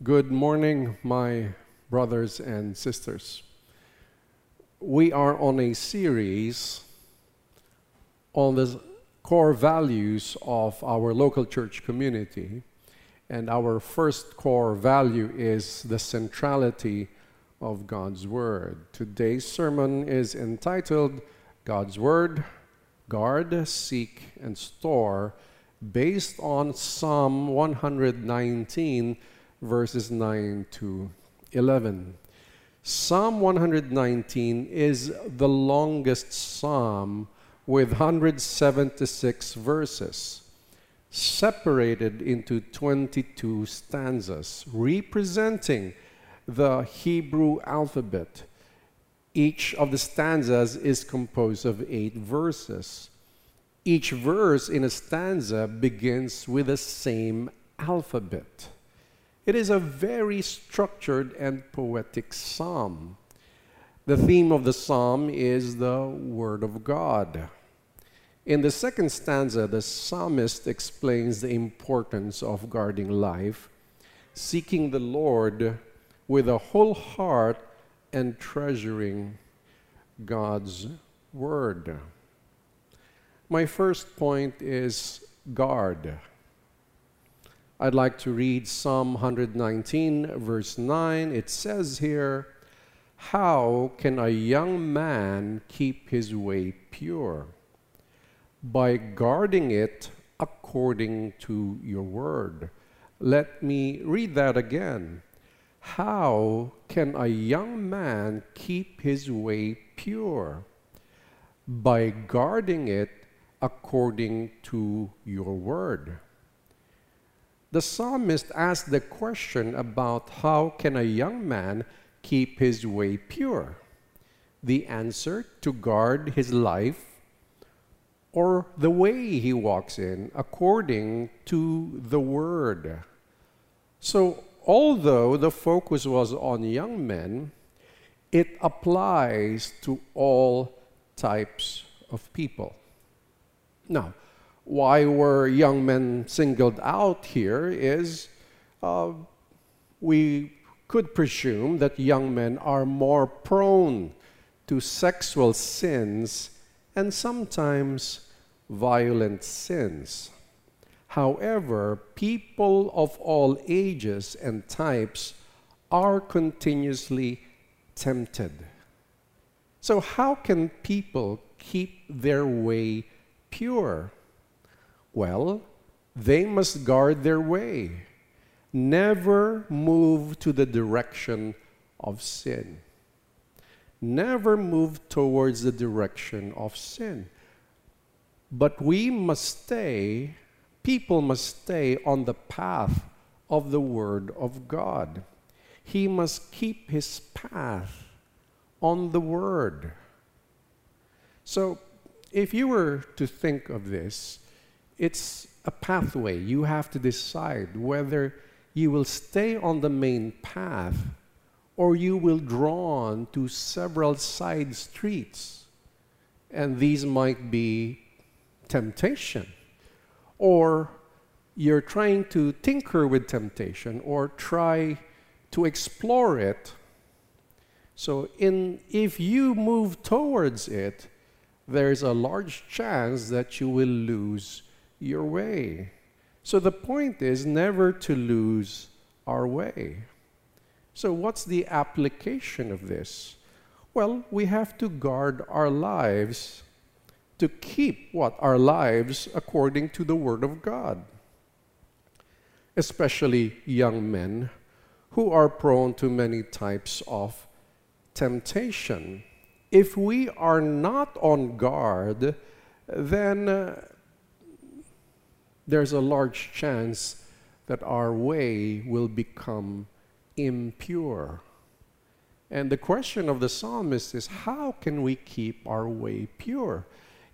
Good morning, my brothers and sisters. We are on a series on the core values of our local church community. And our first core value is the centrality of God's Word. Today's sermon is entitled God's Word Guard, Seek, and Store, based on Psalm 119 verses 9 to 11. Psalm 119 is the longest psalm with 176 verses, separated into 22 stanzas, representing the Hebrew alphabet. Each of the stanzas is composed of eight verses. Each verse in a stanza begins with the same alphabet. It is a very structured and poetic psalm. The theme of the psalm is the Word of God. In the second stanza, the psalmist explains the importance of guarding life, seeking the Lord with a whole heart, and treasuring God's Word. My first point is guard. I'd like to read Psalm 119, verse 9. It says here, How can a young man keep his way pure? By guarding it according to your word. Let me read that again. How can a young man keep his way pure? By guarding it according to your word the psalmist asked the question about how can a young man keep his way pure? The answer to guard his life or the way he walks in according to the word. So, although the focus was on young men, it applies to all types of people. Now, why were young men singled out here is uh, we could presume that young men are more prone to sexual sins and sometimes violent sins. However, people of all ages and types are continuously tempted. So, how can people keep their way pure? Well, they must guard their way, never move to the direction of sin. Never move towards the direction of sin. But we must stay, people must stay on the path of the Word of God. He must keep his path on the Word. So, if you were to think of this, it's a pathway. You have to decide whether you will stay on the main path or you will draw on to several side streets. And these might be temptation, or you're trying to tinker with temptation or try to explore it. So, in, if you move towards it, there's a large chance that you will lose your way. So the point is never to lose our way. So, what's the application of this? Well, we have to guard our lives to keep what? Our lives according to the Word of God. Especially young men who are prone to many types of temptation. If we are not on guard, then uh, there's a large chance that our way will become impure. And the question of the psalmist is how can we keep our way pure?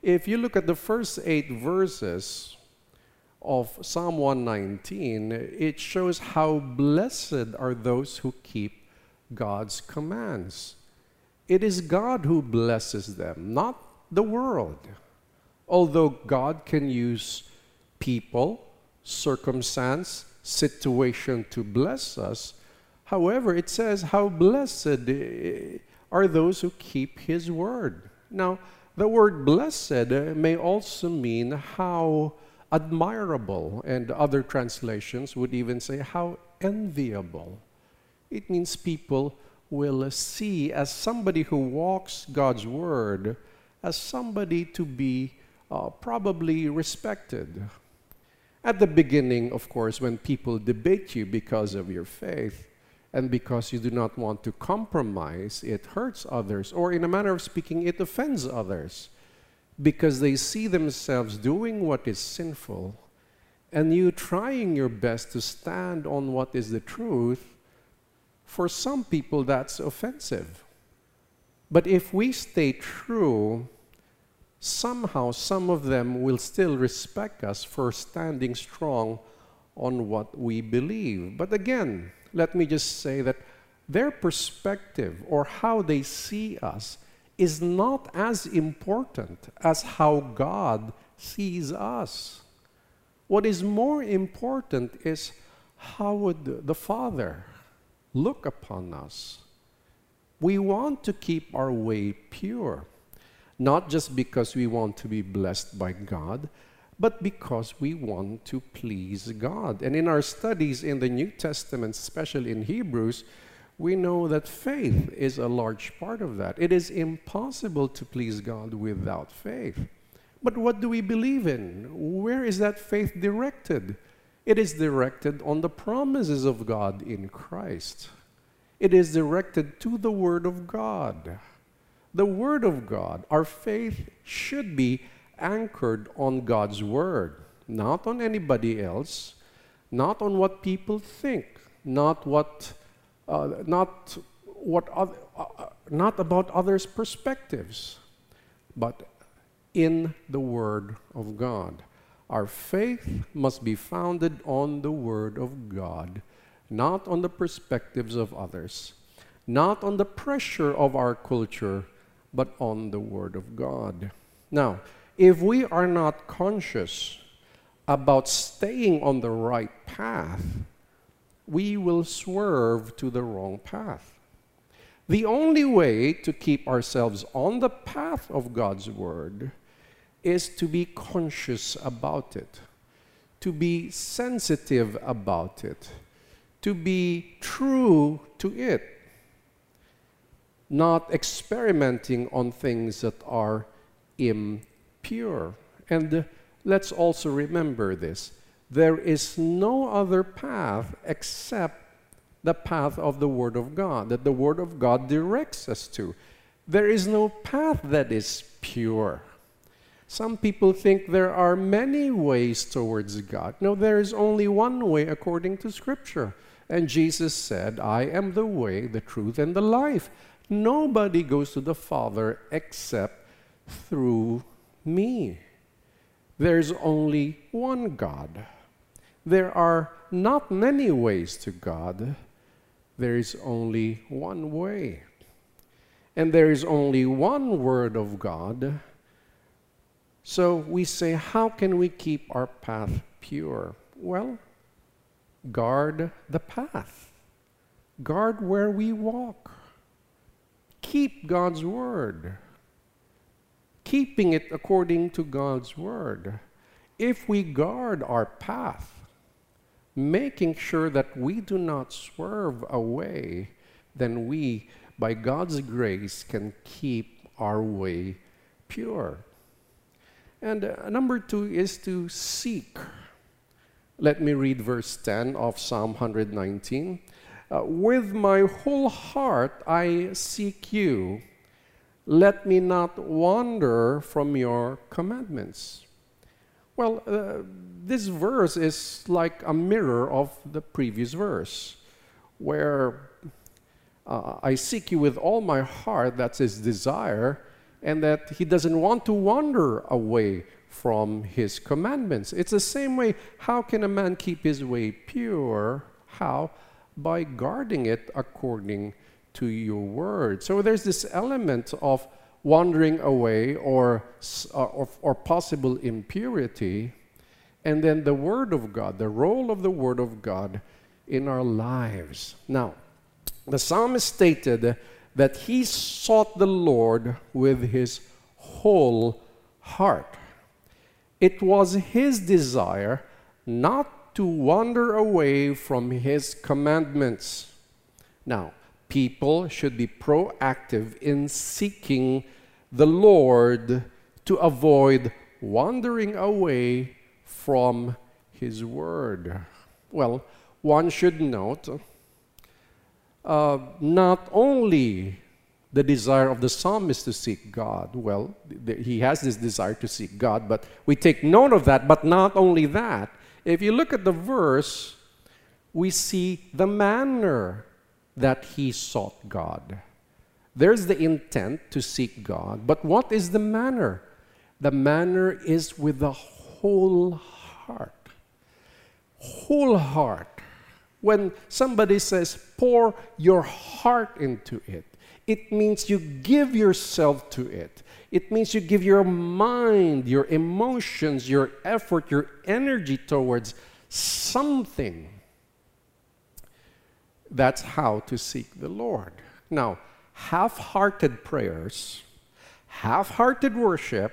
If you look at the first eight verses of Psalm 119, it shows how blessed are those who keep God's commands. It is God who blesses them, not the world. Although God can use people, circumstance, situation to bless us. However, it says, How blessed eh, are those who keep his word. Now, the word blessed eh, may also mean how admirable, and other translations would even say how enviable. It means people will see as somebody who walks God's word as somebody to be uh, probably respected. At the beginning, of course, when people debate you because of your faith and because you do not want to compromise, it hurts others, or in a manner of speaking, it offends others because they see themselves doing what is sinful and you trying your best to stand on what is the truth. For some people, that's offensive. But if we stay true somehow some of them will still respect us for standing strong on what we believe. But again, let me just say that their perspective or how they see us is not as important as how God sees us. What is more important is how would the Father look upon us? We want to keep our way pure not just because we want to be blessed by God, but because we want to please God. And in our studies in the New Testament, especially in Hebrews, we know that faith is a large part of that. It is impossible to please God without faith. But what do we believe in? Where is that faith directed? It is directed on the promises of God in Christ. It is directed to the Word of God the Word of God. Our faith should be anchored on God's Word, not on anybody else, not on what people think, not what, uh, not what, other, uh, not about others' perspectives, but in the Word of God. Our faith must be founded on the Word of God, not on the perspectives of others, not on the pressure of our culture but on the Word of God. Now, if we are not conscious about staying on the right path, we will swerve to the wrong path. The only way to keep ourselves on the path of God's Word is to be conscious about it, to be sensitive about it, to be true to it not experimenting on things that are impure. And let's also remember this there is no other path except the path of the Word of God, that the Word of God directs us to. There is no path that is pure. Some people think there are many ways towards God. No, there is only one way according to Scripture. And Jesus said, I am the way, the truth, and the life. Nobody goes to the Father except through me. There's only one God. There are not many ways to God. There is only one way. And there is only one Word of God. So we say, how can we keep our path pure? Well, guard the path, guard where we walk keep God's word. Keeping it according to God's word. If we guard our path, making sure that we do not swerve away, then we, by God's grace, can keep our way pure. And uh, number two is to seek. Let me read verse 10 of Psalm 119. Uh, with my whole heart I seek you. Let me not wander from your commandments. Well, uh, this verse is like a mirror of the previous verse, where uh, I seek you with all my heart, that's his desire, and that he doesn't want to wander away from his commandments. It's the same way. How can a man keep his way pure? How? By guarding it according to your word. So there's this element of wandering away or, uh, or, or possible impurity. and then the Word of God, the role of the Word of God in our lives. Now, the psalmist stated that he sought the Lord with his whole heart. It was his desire not to wander away from his commandments. Now, people should be proactive in seeking the Lord to avoid wandering away from his word. Well, one should note uh, not only the desire of the psalmist to seek God. Well, he has this desire to seek God, but we take note of that. But not only that, if you look at the verse, we see the manner that he sought God. There's the intent to seek God, but what is the manner? The manner is with the whole heart. Whole heart. When somebody says, pour your heart into it, it means you give yourself to it. It means you give your mind, your emotions, your effort, your energy towards something. That's how to seek the Lord. Now, half hearted prayers, half hearted worship,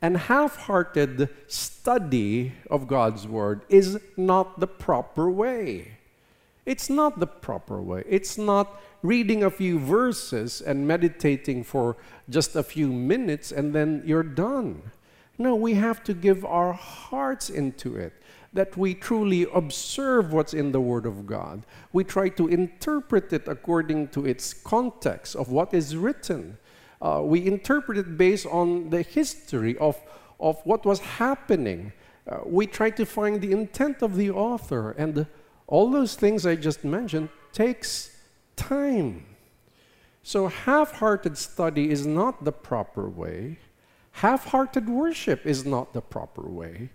and half hearted study of God's Word is not the proper way. It's not the proper way. It's not reading a few verses and meditating for just a few minutes and then you're done. No, we have to give our hearts into it, that we truly observe what's in the Word of God. We try to interpret it according to its context of what is written uh, we interpret it based on the history of, of what was happening. Uh, we try to find the intent of the author, and all those things I just mentioned takes time. So, half hearted study is not the proper way. Half hearted worship is not the proper way.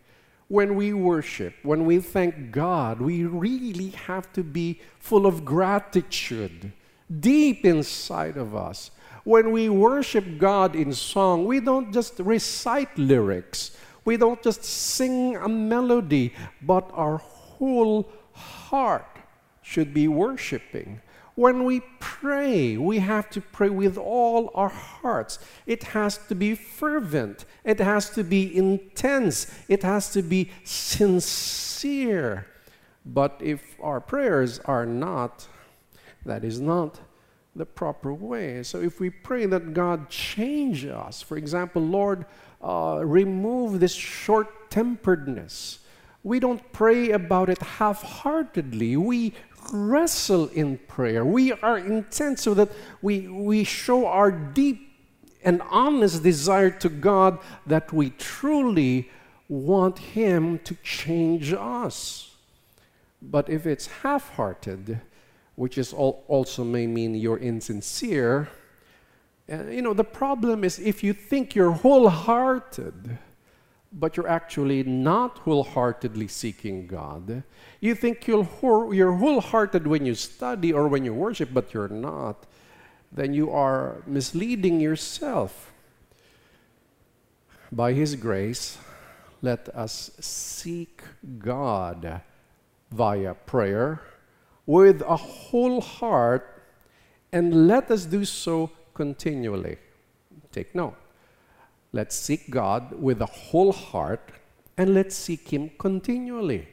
When we worship, when we thank God, we really have to be full of gratitude deep inside of us when we worship God in song, we don't just recite lyrics, we don't just sing a melody, but our whole heart should be worshiping. When we pray, we have to pray with all our hearts. It has to be fervent, it has to be intense, it has to be sincere. But if our prayers are not, that is not the proper way. So if we pray that God change us, for example, Lord, uh, remove this short temperedness, we don't pray about it half heartedly. We wrestle in prayer. We are intense so that we, we show our deep and honest desire to God that we truly want Him to change us. But if it's half hearted, which is all, also may mean you're insincere. Uh, you know, the problem is if you think you're wholehearted, but you're actually not wholeheartedly seeking God. You think you're, you're wholehearted when you study or when you worship, but you're not. Then you are misleading yourself. By His grace, let us seek God via prayer with a whole heart, and let us do so continually. Take note. Let's seek God with a whole heart, and let's seek Him continually.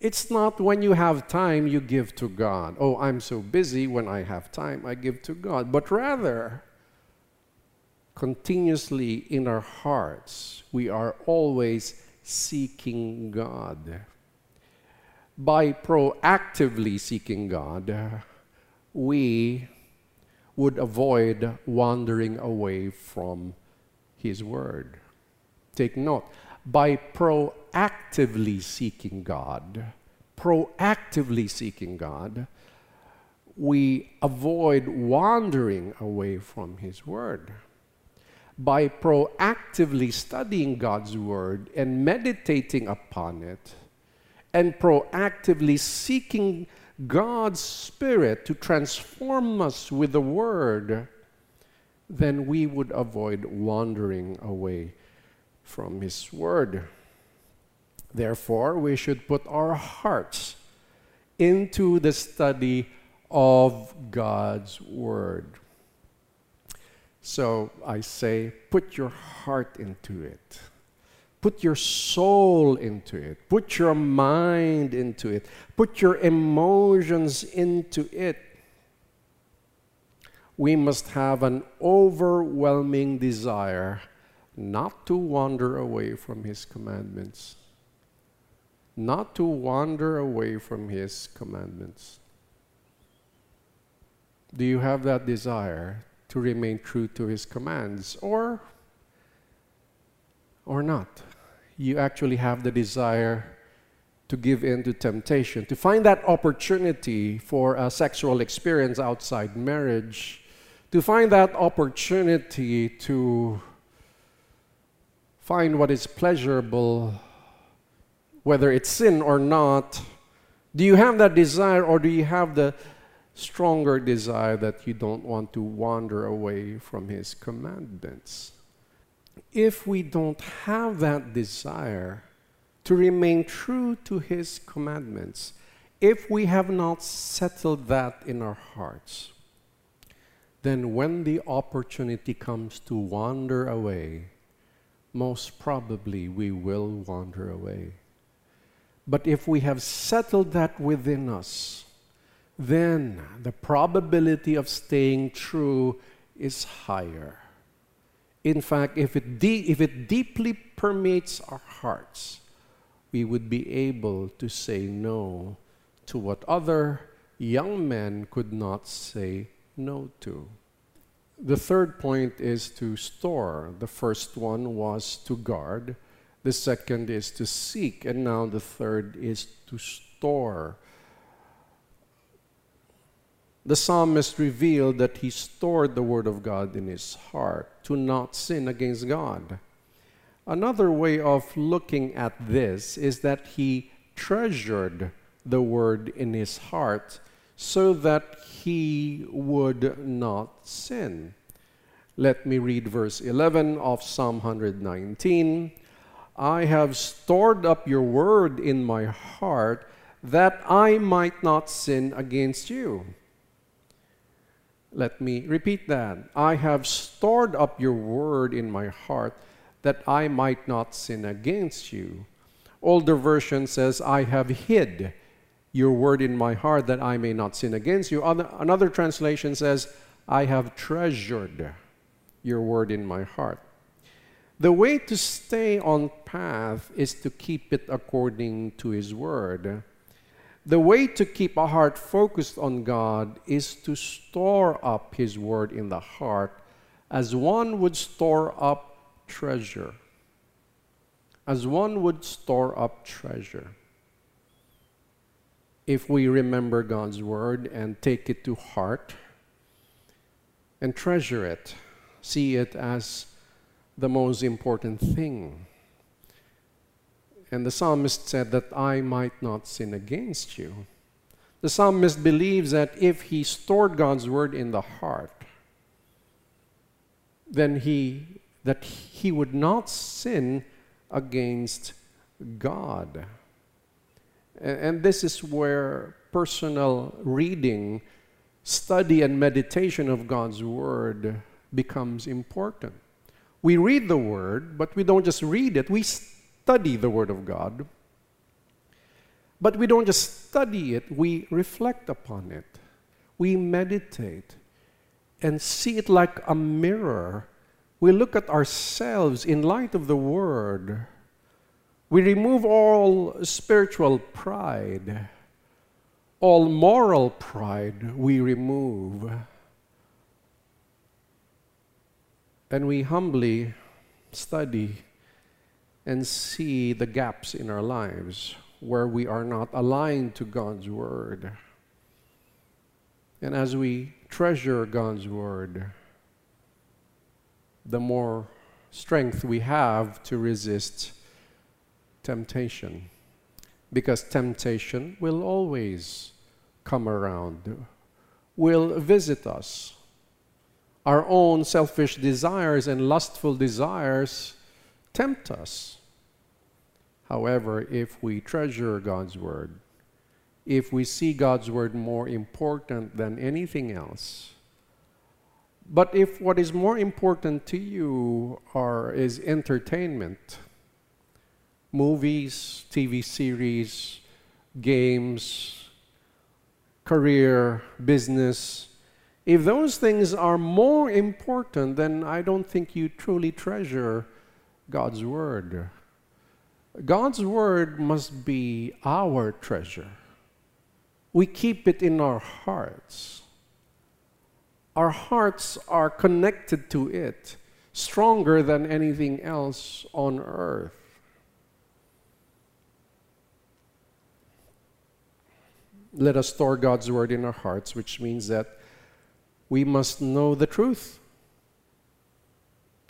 It's not when you have time you give to God. Oh, I'm so busy. When I have time, I give to God. But rather, continuously in our hearts, we are always seeking God by proactively seeking God, we would avoid wandering away from His Word. Take note, by proactively seeking God, proactively seeking God, we avoid wandering away from His Word. By proactively studying God's Word and meditating upon it, and proactively seeking God's Spirit to transform us with the Word, then we would avoid wandering away from His Word. Therefore, we should put our hearts into the study of God's Word. So I say, put your heart into it. Put your soul into it. Put your mind into it. Put your emotions into it. We must have an overwhelming desire not to wander away from His commandments. Not to wander away from His commandments. Do you have that desire to remain true to His commands or, or not? You actually have the desire to give in to temptation, to find that opportunity for a sexual experience outside marriage, to find that opportunity to find what is pleasurable, whether it's sin or not. Do you have that desire, or do you have the stronger desire that you don't want to wander away from His commandments? If we don't have that desire to remain true to His commandments, if we have not settled that in our hearts, then when the opportunity comes to wander away, most probably we will wander away. But if we have settled that within us, then the probability of staying true is higher. In fact, if it, if it deeply permeates our hearts, we would be able to say no to what other young men could not say no to. The third point is to store. The first one was to guard. The second is to seek. And now the third is to store. The psalmist revealed that he stored the word of God in his heart to not sin against God. Another way of looking at this is that he treasured the word in his heart so that he would not sin. Let me read verse 11 of Psalm 119. I have stored up your word in my heart that I might not sin against you. Let me repeat that. I have stored up your word in my heart that I might not sin against you. Older version says, I have hid your word in my heart that I may not sin against you. Another translation says, I have treasured your word in my heart. The way to stay on path is to keep it according to his word. The way to keep a heart focused on God is to store up his word in the heart as one would store up treasure. As one would store up treasure if we remember God's word and take it to heart and treasure it, see it as the most important thing. And the psalmist said that I might not sin against you. The psalmist believes that if he stored God's word in the heart, then he that he would not sin against God. And this is where personal reading, study, and meditation of God's Word becomes important. We read the Word, but we don't just read it, we study the Word of God. But we don't just study it, we reflect upon it. We meditate and see it like a mirror. We look at ourselves in light of the Word we remove all spiritual pride, all moral pride we remove, and we humbly study and see the gaps in our lives where we are not aligned to God's Word. And as we treasure God's Word, the more strength we have to resist temptation. Because temptation will always come around, will visit us. Our own selfish desires and lustful desires tempt us. However, if we treasure God's Word, if we see God's Word more important than anything else, but if what is more important to you are, is entertainment, movies, TV series, games, career, business, if those things are more important, then I don't think you truly treasure God's Word. God's Word must be our treasure. We keep it in our hearts. Our hearts are connected to it, stronger than anything else on earth. Let us store God's Word in our hearts, which means that we must know the truth.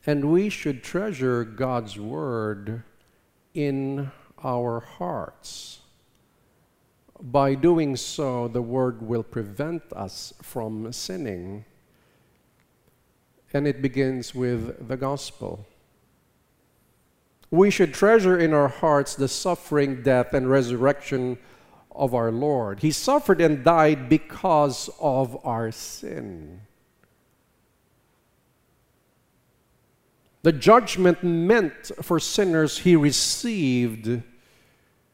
And we should treasure God's Word in our hearts. By doing so, the Word will prevent us from sinning. And it begins with the gospel. We should treasure in our hearts the suffering, death, and resurrection of our Lord. He suffered and died because of our sin. The judgment meant for sinners he received.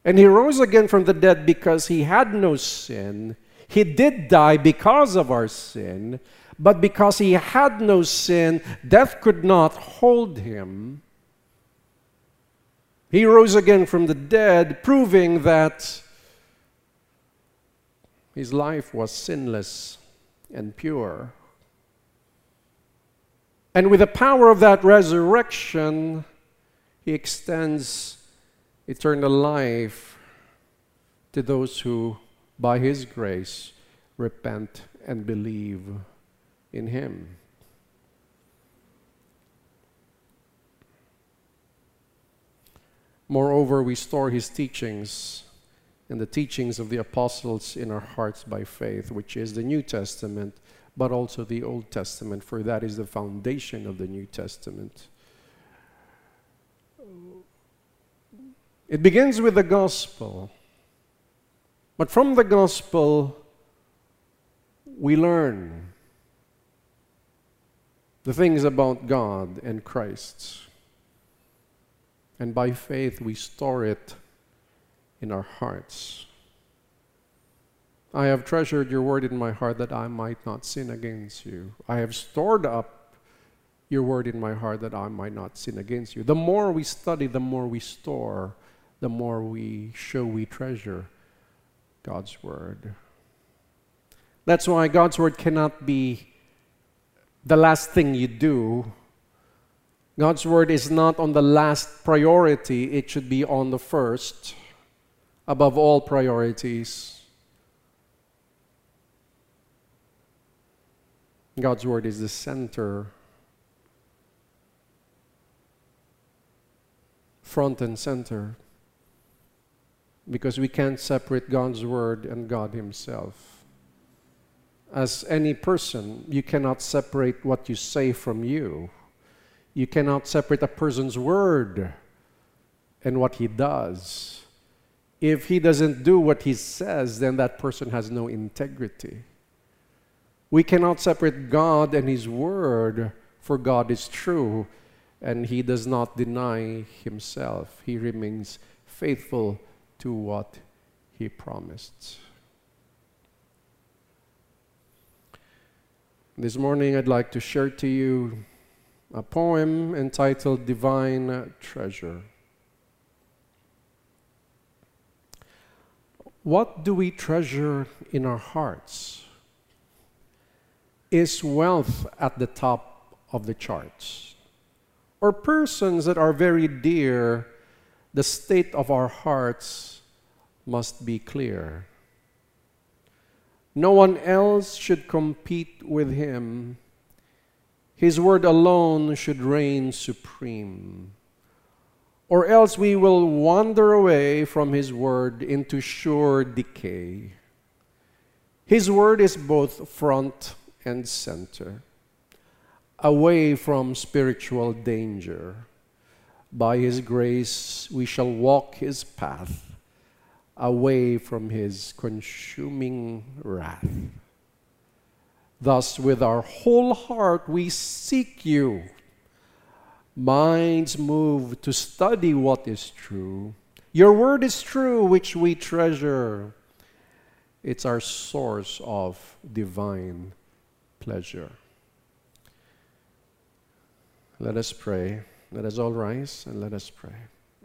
And he rose again from the dead because he had no sin. He did die because of our sin, but because he had no sin, death could not hold him. He rose again from the dead, proving that his life was sinless and pure. And with the power of that resurrection, he extends eternal life to those who, by his grace, repent and believe in him. Moreover, we store his teachings and the teachings of the apostles in our hearts by faith, which is the New Testament, but also the Old Testament, for that is the foundation of the New Testament. It begins with the gospel. But from the gospel, we learn the things about God and Christ. And by faith, we store it in our hearts. I have treasured your word in my heart that I might not sin against you. I have stored up your word in my heart that I might not sin against you. The more we study, the more we store, the more we show we treasure God's word. That's why God's word cannot be the last thing you do. God's word is not on the last priority, it should be on the first above all priorities. God's Word is the center, front and center, because we can't separate God's Word and God Himself. As any person, you cannot separate what you say from you. You cannot separate a person's word and what he does if he doesn't do what he says, then that person has no integrity. We cannot separate God and his word, for God is true, and he does not deny himself. He remains faithful to what he promised. This morning, I'd like to share to you a poem entitled Divine Treasure. What do we treasure in our hearts? Is wealth at the top of the charts? Or persons that are very dear, the state of our hearts must be clear. No one else should compete with him. His word alone should reign supreme or else we will wander away from His Word into sure decay. His Word is both front and center, away from spiritual danger. By his grace, we shall walk his path away from his consuming wrath. Thus, with our whole heart, we seek you. Minds move to study what is true. Your word is true, which we treasure. It's our source of divine pleasure. Let us pray. Let us all rise and let us pray.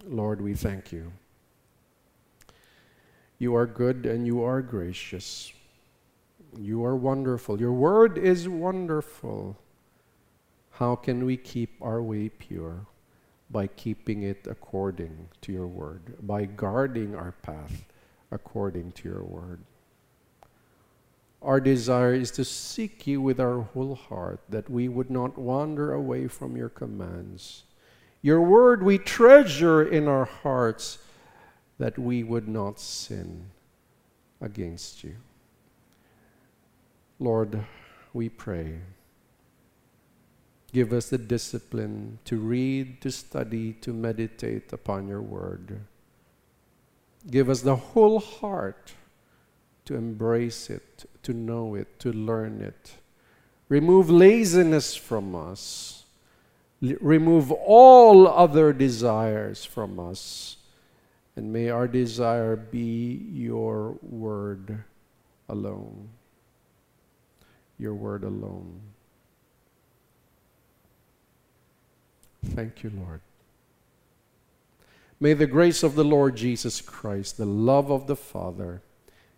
Lord, we thank you. You are good and you are gracious. You are wonderful. Your word is wonderful. How can we keep our way pure? By keeping it according to your word, by guarding our path according to your word. Our desire is to seek you with our whole heart, that we would not wander away from your commands. Your word we treasure in our hearts, that we would not sin against you. Lord, we pray. Give us the discipline to read, to study, to meditate upon your word. Give us the whole heart to embrace it, to know it, to learn it. Remove laziness from us. L- remove all other desires from us. And may our desire be your word alone. Your word alone. Thank you, Lord. May the grace of the Lord Jesus Christ, the love of the Father,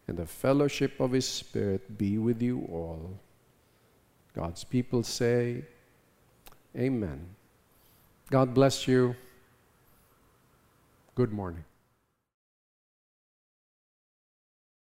and the fellowship of His Spirit be with you all. God's people say, Amen. God bless you. Good morning.